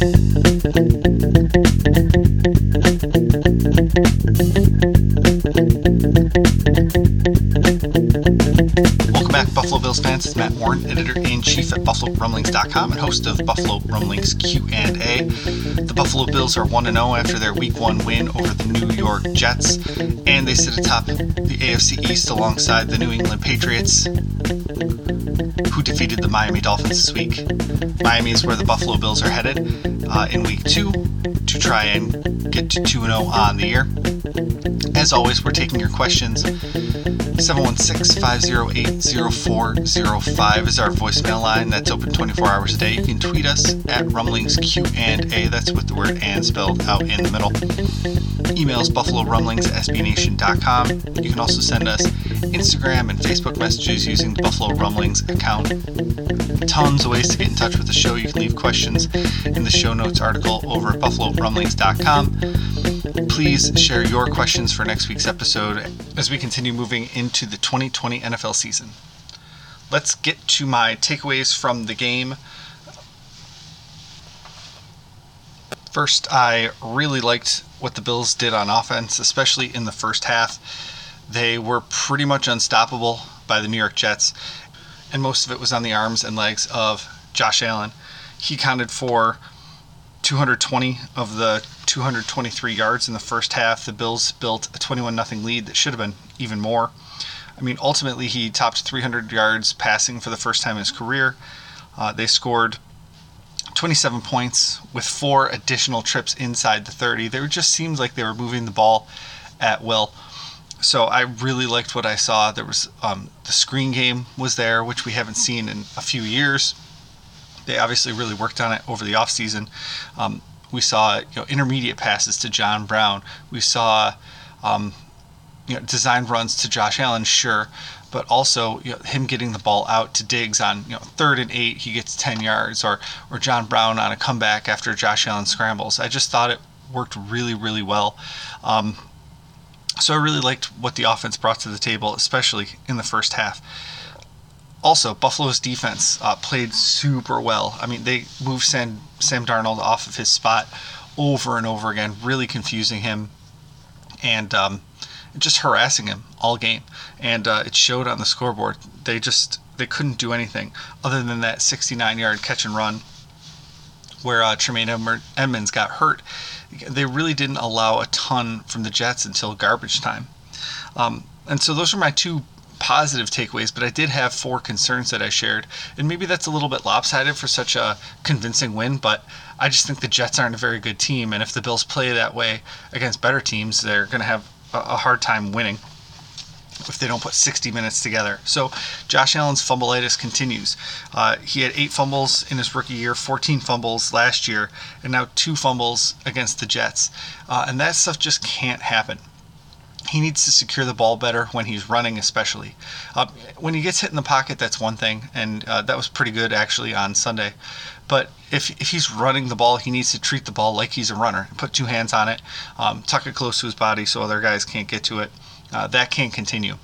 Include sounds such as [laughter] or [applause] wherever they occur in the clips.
Welcome back, Buffalo Bills fans. It's Matt Warren, editor-in-chief at BuffaloRumblings.com and host of Buffalo Rumblings Q&A. The Buffalo Bills are 1-0 after their Week 1 win over the New York Jets, and they sit atop the AFC East alongside the New England Patriots, who defeated the Miami Dolphins this week. Miami is where the Buffalo Bills are headed uh, in Week 2 to try and get to 2-0 on the year. As always, we're taking your questions 716-508-0405 is our voicemail line. That's open 24 hours a day. You can tweet us at rumblingsq&a. That's with the word and spelled out in the middle. Emails buffalo rumblings at sbnation.com. You can also send us Instagram and Facebook messages using the Buffalo Rumblings account. Tons of ways to get in touch with the show. You can leave questions in the show notes article over at buffalorumblings.com. Please share your questions for next week's episode as we continue moving into the 2020 NFL season. Let's get to my takeaways from the game. First, I really liked what the Bills did on offense, especially in the first half. They were pretty much unstoppable by the New York Jets, and most of it was on the arms and legs of Josh Allen. He counted for 220 of the 223 yards in the first half. The Bills built a 21 0 lead that should have been even more. I mean, ultimately, he topped 300 yards passing for the first time in his career. Uh, they scored 27 points with four additional trips inside the 30. There just seems like they were moving the ball at will. So I really liked what I saw. There was um, the screen game was there, which we haven't seen in a few years. They obviously really worked on it over the offseason. Um, we saw you know, intermediate passes to John Brown. We saw um, you know, design runs to Josh Allen, sure, but also you know, him getting the ball out to Diggs on you know third and eight, he gets 10 yards, or or John Brown on a comeback after Josh Allen scrambles. I just thought it worked really really well. Um, so I really liked what the offense brought to the table, especially in the first half. Also, Buffalo's defense uh, played super well. I mean, they moved Sam, Sam Darnold off of his spot over and over again, really confusing him and um, just harassing him all game. And uh, it showed on the scoreboard. They just they couldn't do anything other than that 69-yard catch and run where uh, Tremaine Edmunds got hurt. They really didn't allow a ton from the Jets until garbage time. Um, and so those are my two positive takeaways, but I did have four concerns that I shared. And maybe that's a little bit lopsided for such a convincing win, but I just think the Jets aren't a very good team. And if the Bills play that way against better teams, they're going to have a hard time winning if they don't put 60 minutes together. So Josh Allen's fumbleitis continues. Uh, he had eight fumbles in his rookie year, 14 fumbles last year, and now two fumbles against the Jets. Uh, and that stuff just can't happen he needs to secure the ball better when he's running, especially. Uh, when he gets hit in the pocket, that's one thing, and uh, that was pretty good actually on Sunday. But if, if he's running the ball, he needs to treat the ball like he's a runner. Put two hands on it, um, tuck it close to his body so other guys can't get to it. Uh, that can't continue.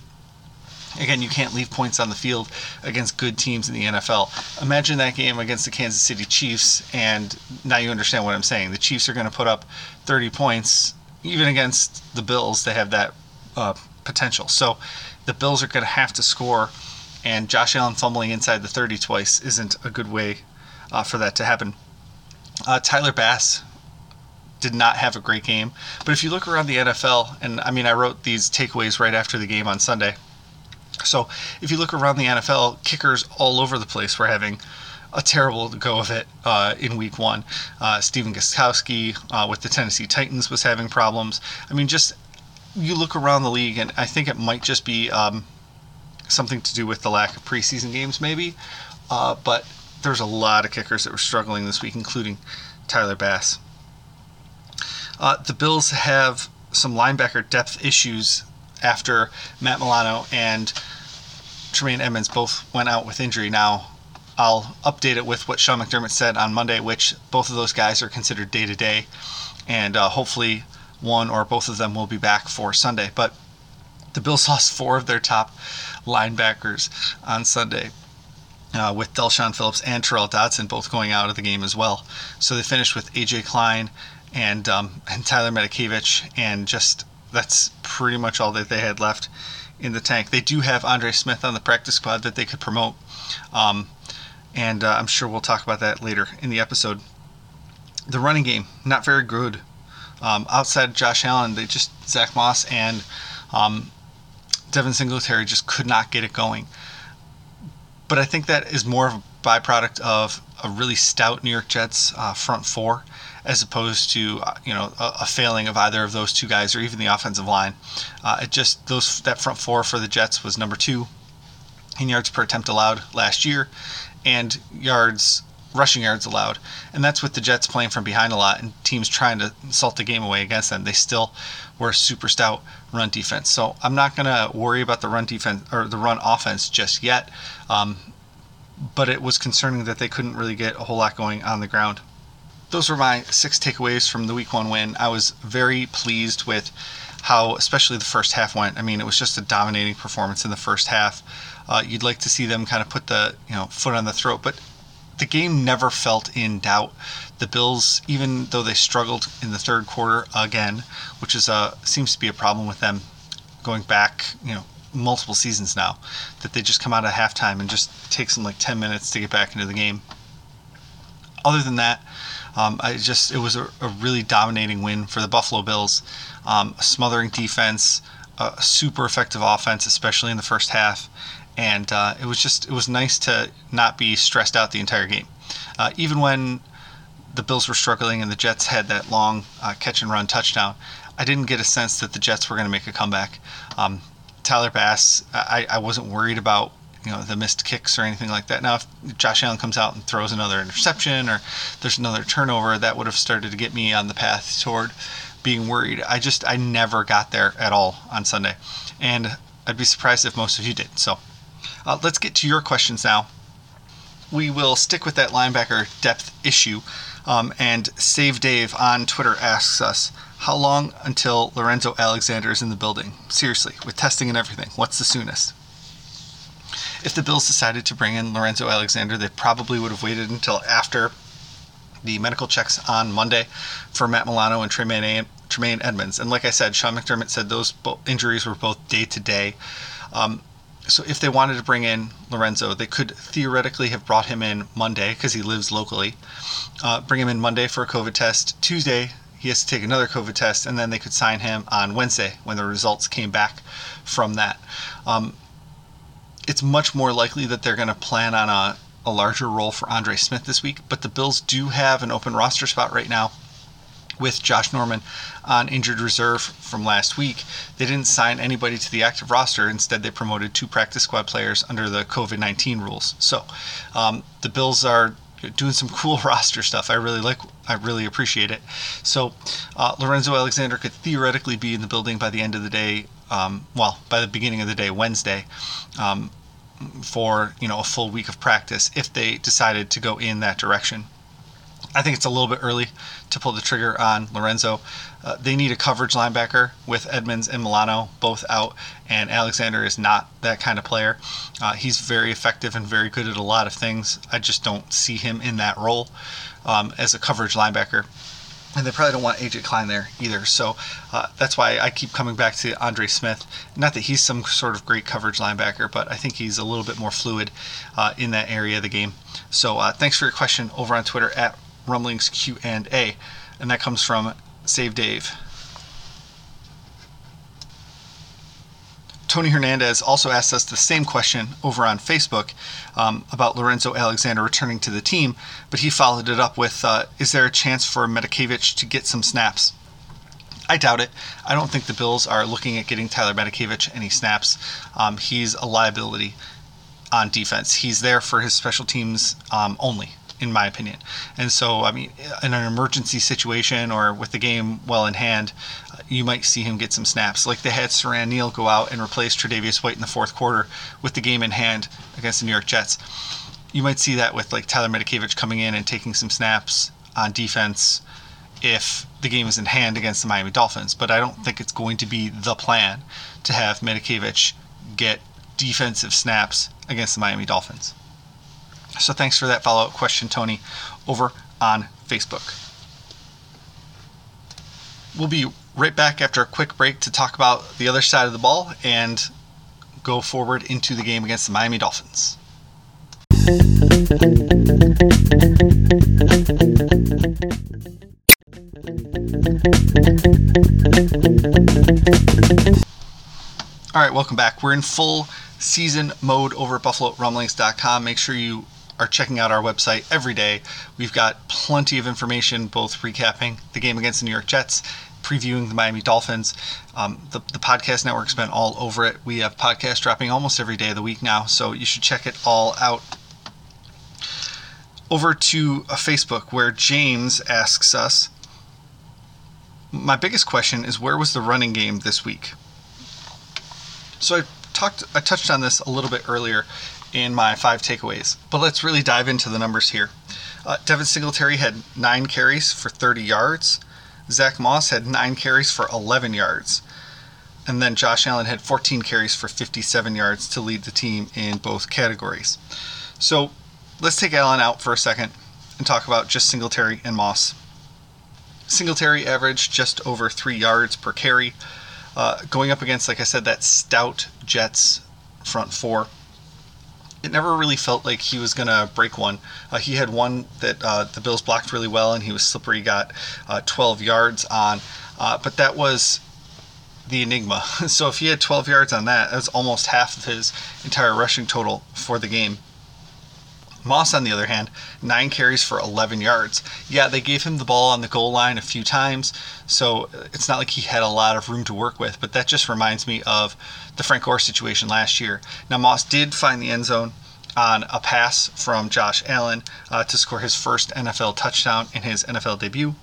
Again, you can't leave points on the field against good teams in the NFL. Imagine that game against the Kansas City Chiefs, and now you understand what I'm saying. The Chiefs are going to put up 30 points even against the Bills, they have that uh, potential. So the Bills are going to have to score, and Josh Allen fumbling inside the 30 twice isn't a good way uh, for that to happen. Uh, Tyler Bass did not have a great game, but if you look around the NFL, and I mean, I wrote these takeaways right after the game on Sunday. So if you look around the NFL, kickers all over the place were having a terrible go of it uh, in week one. Uh, Gostkowski uh, with the Tennessee Titans was having problems. I mean, just you look around the league, and I think it might just be um, something to do with the lack of preseason games, maybe. Uh, but there's a lot of kickers that were struggling this week, including Tyler Bass. Uh, the Bills have some linebacker depth issues after Matt Milano and Tremaine Edmunds both went out with injury. Now, I'll update it with what Sean McDermott said on Monday, which both of those guys are considered day to day, and uh, hopefully one or both of them will be back for Sunday. But the Bills [laughs] lost four of their top linebackers on Sunday. uh, with Del'Shawn Phillips and Tyrel Dodson both going out of the game as well. So they finished with AJ Klein and um, and Tyler Matakevich, and just that's pretty much all that they had left in the tank. They do have Andre Smith on the practice squad that they could promote, um, and uh, I'm sure we'll talk about that later in the episode. The running game not very good. Um, outside Josh Allen, they just Zach Moss and um, Devin Singletary just could not get it going. But I think that is more of a byproduct of a really stout New York Jets uh, front four, as opposed to uh, you know a, a, failing of either of those two guys or even the offensive line. Uh, it just those that front four for the Jets was number two in yards per attempt allowed last year, and yards rushing yards allowed. And that's with the Jets playing from behind a lot and teams trying to salt the game away against them. They still were a super stout run defense. So I'm not going to worry about the run defense or the run offense just yet. Um, but it was concerning that they couldn't really get a whole lot going on the ground. Those were my six takeaways from the week one win. I was very pleased with how, especially the first half went. I mean, it was just a dominating performance in the first half. Uh, you'd like to see them kind of put the you know foot on the throat, but the game never felt in doubt. The Bills, even though they struggled in the third quarter again, which is a seems to be a problem with them going back, you know, multiple seasons now, that they just come out of halftime and just takes them like 10 minutes to get back into the game. Other than that, um, I just it was a, a, really dominating win for the Buffalo Bills. Um, a smothering defense, a super effective offense, especially in the first half, and uh, it was just it was nice to not be stressed out the entire game, uh, even when the Bills were struggling and the Jets had that long uh, catch and run touchdown. I didn't get a sense that the Jets were going to make a comeback. Um, Tyler Bass, I, I wasn't worried about you know the missed kicks or anything like that. Now, if Josh Allen comes out and throws another interception or there's another turnover, that would have started to get me on the path toward being worried. I just I never got there at all on Sunday, and I'd be surprised if most of you did. So uh, let's get to your questions now. We will stick with that linebacker depth issue. Um, and Save Dave on Twitter asks us, how long until Lorenzo Alexander is in the building? Seriously, with testing and everything, what's the soonest? If the Bills decided to bring in Lorenzo Alexander, they probably would have waited until after the medical checks on Monday for Matt Milano and Tremaine, Tremaine Edmunds. And like I said, Sean McDermott said those injuries were both day to day. Um, so if they wanted to bring in Lorenzo, they could theoretically have brought him in Monday because he lives locally. Uh, bring him in Monday for a COVID test. Tuesday, he has to take another COVID test, and then they could sign him on Wednesday when the results came back from that. Um, it's much more likely that they're going to plan on a, a larger role for Andre Smith this week, but the Bills do have an open roster spot right now with Josh Norman on injured reserve from last week. They didn't sign anybody to the active roster. Instead, they promoted two practice squad players under the COVID 19 rules. So um, the Bills are doing some [laughs] cool roster stuff. I really like. I really appreciate it. So uh, Lorenzo Alexander could theoretically be in the building by the end of the day. Um, well, by the beginning of the day, Wednesday, um, for you know a full week of practice if they decided to go in that direction. I think it's a little bit early to pull the trigger on Lorenzo. Uh, they need a coverage linebacker with Edmunds and Milano both out, and Alexander is not that kind of player. Uh, he's very effective and very good at a lot of things. I just don't see him in that role um, as a coverage linebacker. And they probably don't want AJ Klein there either. So uh, that's why I keep coming back to Andre Smith. Not that he's some sort of great coverage linebacker, but I think he's a little bit more fluid uh, in that area of the game. So uh, thanks for your question over on Twitter at rumblings Q and A, and that comes from Save Dave. Tony Hernandez also asked us the same question over on Facebook um, about Lorenzo Alexander returning to the team, but he followed it up with uh, Is there a chance for Matakevich to get some snaps? I doubt it. I don't think the Bills are looking at getting Tyler Matakevich any snaps. Um, he's a liability on defense. He's there for his special teams um, only in my opinion. And so, I mean, in an emergency situation or with the game well in hand, you might see him get some snaps. Like they had Siran Neal go out and replace Tre'Davious White in the fourth quarter with the game in hand against the New York Jets. You might see that with like Tyler Matakevich coming in and taking some snaps on defense if the game is in hand against the Miami Dolphins. But I don't think it's going to be the plan to have Matakevich get defensive snaps against the Miami Dolphins. So thanks for that follow up question, Tony, over on Facebook. We'll be right back after a quick break to talk about the other side of the ball and go forward into the game against the Miami Dolphins. All right, welcome back. We're in full season mode over at BuffaloRumblings.com. Make sure you are checking out our website every day. We've got plenty of information, both recapping the game against the New York Jets, previewing the Miami Dolphins. Um, the, the podcast network's been all over it. We have podcasts dropping almost every day of the week now, so you should check it all out. Over to a Facebook where James asks us, my biggest question is where was the running game this week? So I talked, I touched on this a little bit earlier in my five takeaways, but let's really dive into the numbers here. Uh, Devin Singletary had nine carries for 30 yards. Zach Moss had nine carries for 11 yards. And then Josh Allen had 14 carries for 57 yards to lead the team in both categories. So let's take Allen out for a second and talk about just Singletary and Moss. Singletary averaged just over three yards per carry uh, going up against, like I said, that stout Jets front four, it never really felt like he was going to break one. Uh, he had one that uh, the Bills blocked really well, and he was slippery, got uh, 12 yards on, uh, but that was the enigma. [laughs] so if he had 12 yards on that, that's almost half of his entire rushing total for the game. Moss, on the other hand, nine carries for 11 yards. Yeah, they gave him the ball on the goal line a few times, so it's not like he had a lot of room to work with, but that just reminds me of the Frank Gore situation last year. Now, Moss did find the end zone on a pass from Josh Allen uh, to score his first NFL touchdown in his NFL debut.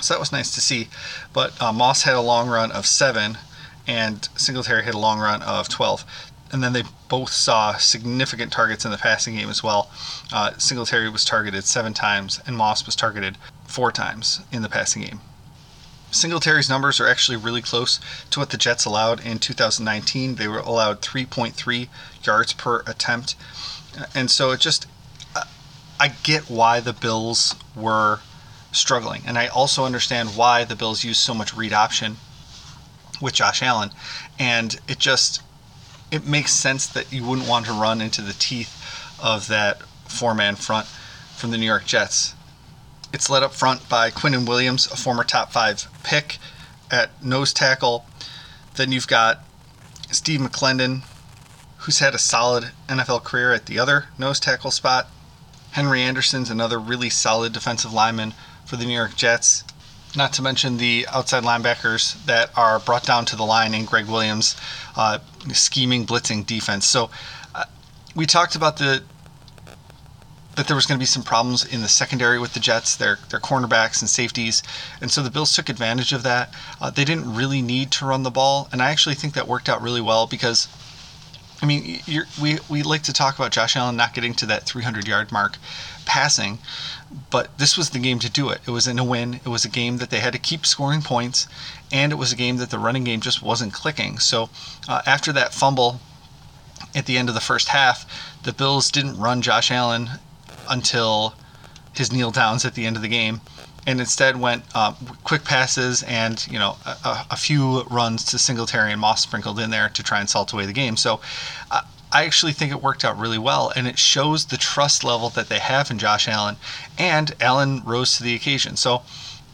So that was nice to see. But uh, Moss had a long run of seven, and Singletary had a long run of 12 and then they both saw significant targets in the passing game as well. Uh, Singletary was targeted seven times, and Moss was targeted four times in the passing game. Singletary's numbers are actually really close to what the Jets allowed in 2019. They were allowed 3.3 yards per attempt. And so it just, I get why the Bills were struggling. And I also understand why the Bills used so much read option with Josh Allen. And it just, it makes sense that you wouldn't want to run into the teeth of that four man front from the New York Jets. It's led up front by Quinnen Williams, a former top five pick at nose tackle. Then you've got Steve McLendon, who's had a solid NFL career at the other nose tackle spot. Henry Anderson's another really solid defensive lineman for the New York Jets. Not to mention the outside linebackers that are brought down to the line in Gregg Williams, uh, scheming, blitzing defense. So uh, we talked about the that there was going to be some problems in the secondary with the Jets, their their cornerbacks and safeties, and so the Bills took advantage of that. Uh, they didn't really need to run the ball, and I actually think that worked out really well because. I mean, we we like to talk about Josh Allen not getting to that 300 yard mark passing, but this was the game to do it. It was in a win. It was a game that they had to keep scoring points, and it was a game that the running game just wasn't clicking. So uh, after that fumble at the end of the first half, the Bills didn't run Josh Allen until his kneel downs at the end of the game, and instead went uh, quick passes and you know a, a, few runs to Singletary and Moss sprinkled in there to try and salt away the game. So. Uh, I actually think it worked out really well, and it shows the trust level that they have in Josh Allen, and Allen rose to the occasion. So,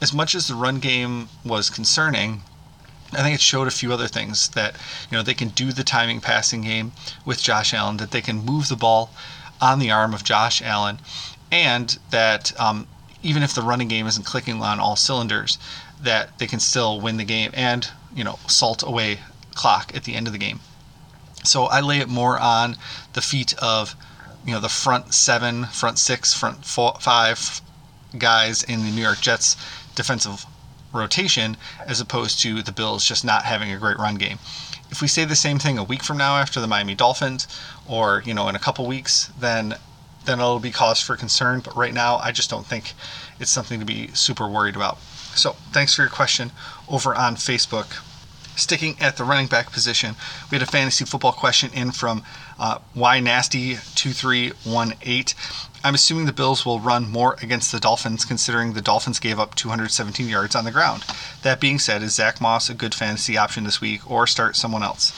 as much as the run game was concerning, I think it showed a few other things that you know they can do the timing passing game with Josh Allen, that they can move the ball on the arm of Josh Allen, and that um, even if the running game isn't clicking on all cylinders, that they can still win the game and you know salt away clock at the end of the game. So I lay it more on the feet of, you know, the front seven, front six, front four, five guys in the New York Jets defensive rotation, as opposed to the Bills just not having a great run game. If we say the same thing a week from now after the Miami Dolphins, or you know, in a couple weeks, then then it'll be cause for concern. But right now, I just don't think it's something to be super worried about. So thanks for your question over on Facebook. Sticking at the running back position, we had a fantasy football question in from uh, Y Nasty 2318. I'm assuming the Bills will run more against the Dolphins, considering the Dolphins gave up 217 yards on the ground. That being said, is Zach Moss a good fantasy option this week, or start someone else?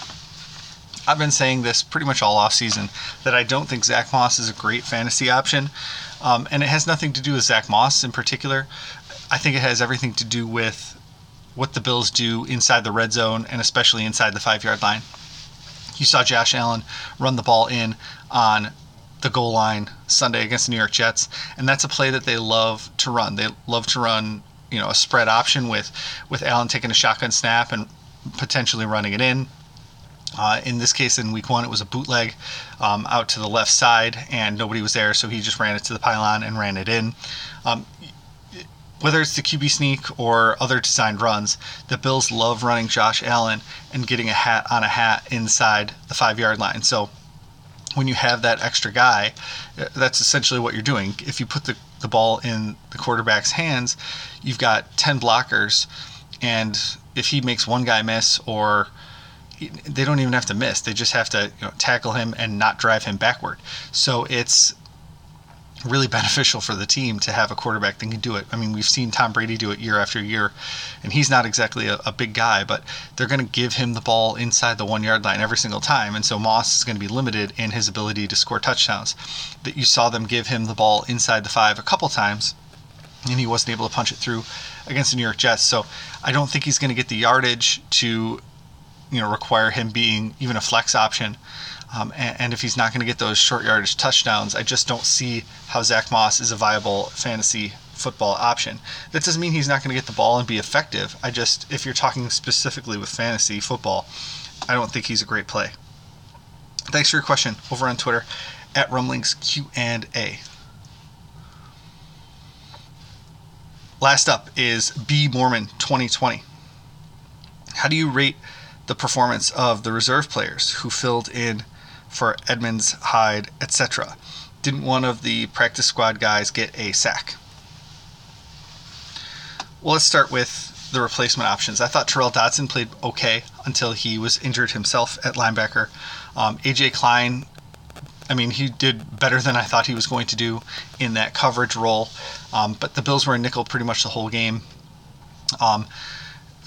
I've been saying this pretty much all off season that I don't think Zach Moss is a great fantasy option, um, and it has nothing to do with Zach Moss in particular. I think it has everything to do with what the Bills do inside the red zone and especially inside the five yard line. You saw Josh Allen run the ball in on the goal line Sunday against the New York Jets, and that's a play that they love to run. They love to run, you know, a spread option with with Allen taking a shotgun snap and potentially running it in. Uh, in this case, in week one, it was a bootleg um, out to the left side, and nobody was there, so he just ran it to the pylon and ran it in. Um, whether it's the QB sneak or other designed runs, the Bills love running Josh Allen and getting a hat on a hat inside the five yard line. So when you have that extra guy, uh, that's essentially what you're doing. If you put the, the ball in the quarterback's hands, you've got 10 blockers, and if he makes one guy miss or they don't even have to miss. They just have to you know, tackle him and not drive him backward. So it's really beneficial for the team to have a quarterback that can do it. I mean, we've seen Tom Brady do it year after year, and he's not exactly a, a big guy, but they're going to give him the ball inside the one yard line every single time. And so Moss is going to be limited in his ability to score touchdowns. That you saw them give him the ball inside the five a couple times, and he wasn't able to punch it through against the New York Jets. So I don't think he's going to get the yardage to, you know, require him being even a flex option. Um, and, and, if he's not going to get those short yardage touchdowns, I just don't see how Zach Moss is a viable fantasy football option. That doesn't mean he's not going to get the ball and be effective. I just, if you're talking specifically with fantasy football, I don't think he's a great play. Thanks for your question over on Twitter at Rumblings Q and A. Last up is B Mormon 2020. How do you rate the performance of the reserve players who filled in for Edmunds, Hyde, etc. Didn't one of the practice squad guys get a sack? Well, let's start with the replacement options. I thought Tyrel Dodson played okay until he was injured himself at linebacker. Um, AJ Klein, I mean, he did better than I thought he was going to do in that coverage role, um, but the Bills were in nickel pretty much the whole game. Um,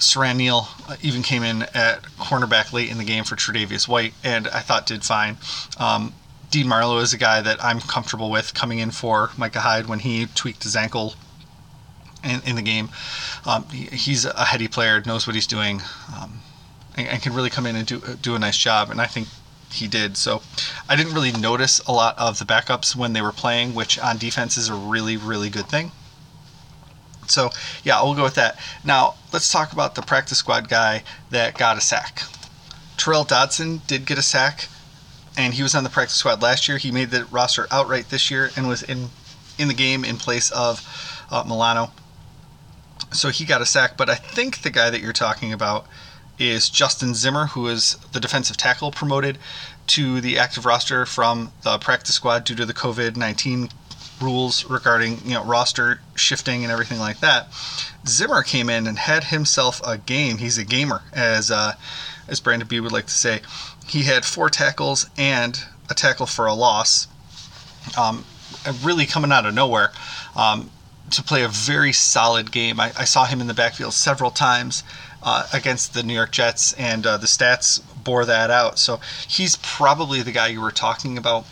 Siran Neal uh, even came in at cornerback late in the game for Tre'Davious White, and I thought did fine. Um, Dean Marlowe is a guy that I'm comfortable with coming in for Micah Hyde when he tweaked his ankle in, in the game. Um, he, he's a heady player, knows what he's doing, um, and, and, can really come in and do do a nice job. And I think he did. So I didn't really notice a lot of the backups when they were playing, which on defense is a really really good thing. So yeah, we'll go with that. Now let's talk about the practice squad guy that got a sack. Tyrel Dodson did get a sack, and he was on the practice squad last year. He made the roster outright this year and was in in the game in place of uh, Milano. So he got a sack, but I think the guy that you're talking about is Justin Zimmer, who is the defensive tackle promoted to the active roster from the practice squad due to the COVID 19 rules regarding you know roster shifting and everything like that. Zimmer came in and had himself a game. He's a gamer, as uh, as Brandon B would like to say. He had four tackles and a tackle for a loss. Um, really coming out of nowhere um, to play a very solid game. I, I, saw him in the backfield several times uh, against the New York Jets, and uh, the stats bore that out. So he's probably the guy you were talking about.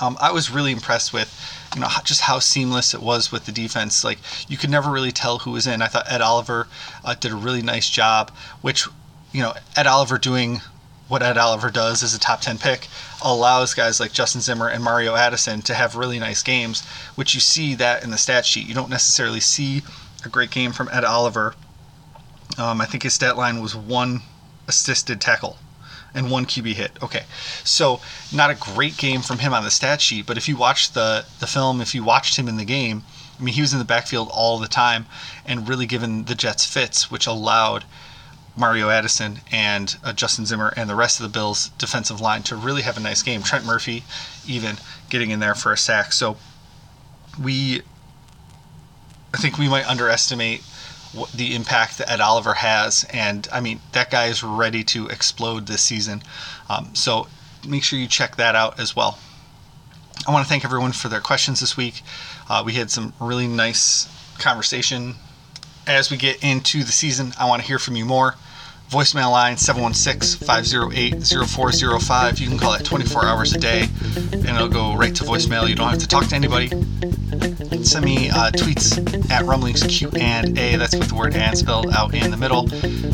Um, I was really impressed with you know just how seamless it was with the defense. Like you could never really tell who was in. I thought Ed Oliver uh, did a really nice job, which you know Ed Oliver doing what Ed Oliver does as a top 10 pick allows guys like Justin Zimmer and Mario Addison to have really nice games, which you see that in the stat sheet. You don't necessarily see a great game from Ed Oliver. Um, I think his stat line was one assisted tackle and one QB hit. Okay, so not a great game from him on the stat sheet, but if you watch the the film, if you watched him in the game, I mean, he was in the backfield all the time and really given the Jets fits, which allowed Mario Addison and uh, Justin Zimmer and the rest of the Bills' defensive line to really have a nice game. Trent Murphy even getting in there for a sack. So we, I think we might underestimate the impact that Ed Oliver has. And I mean, that guy is ready to explode this season. Um, so make sure you check that out as well. I want to thank everyone for their questions this week. Uh, we had some really nice conversation. As we get into the season, I want to hear from you more. Voicemail line 716 508 0405. You can call that 24 hours a day and it'll go right to voicemail. You don't have to talk to anybody. Send me uh, tweets at rumblings Q and A. That's with the word and spelled out in the middle.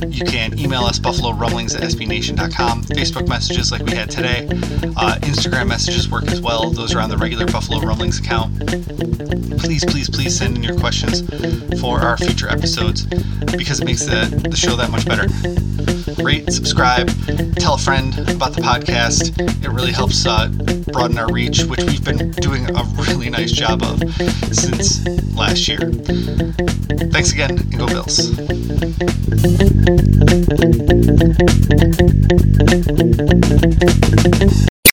You can email us buffalo rumblings at sbnation.com. Facebook messages like we had today. Uh, Instagram messages work as well. Those are on the regular Buffalo Rumblings account. Please, please, please send in your questions for our future episodes because it makes the, the show that much better rate, subscribe, tell a friend about the podcast. It really helps uh, broaden our reach, which we've been doing a really nice job of since last year. Thanks again, and go Bills.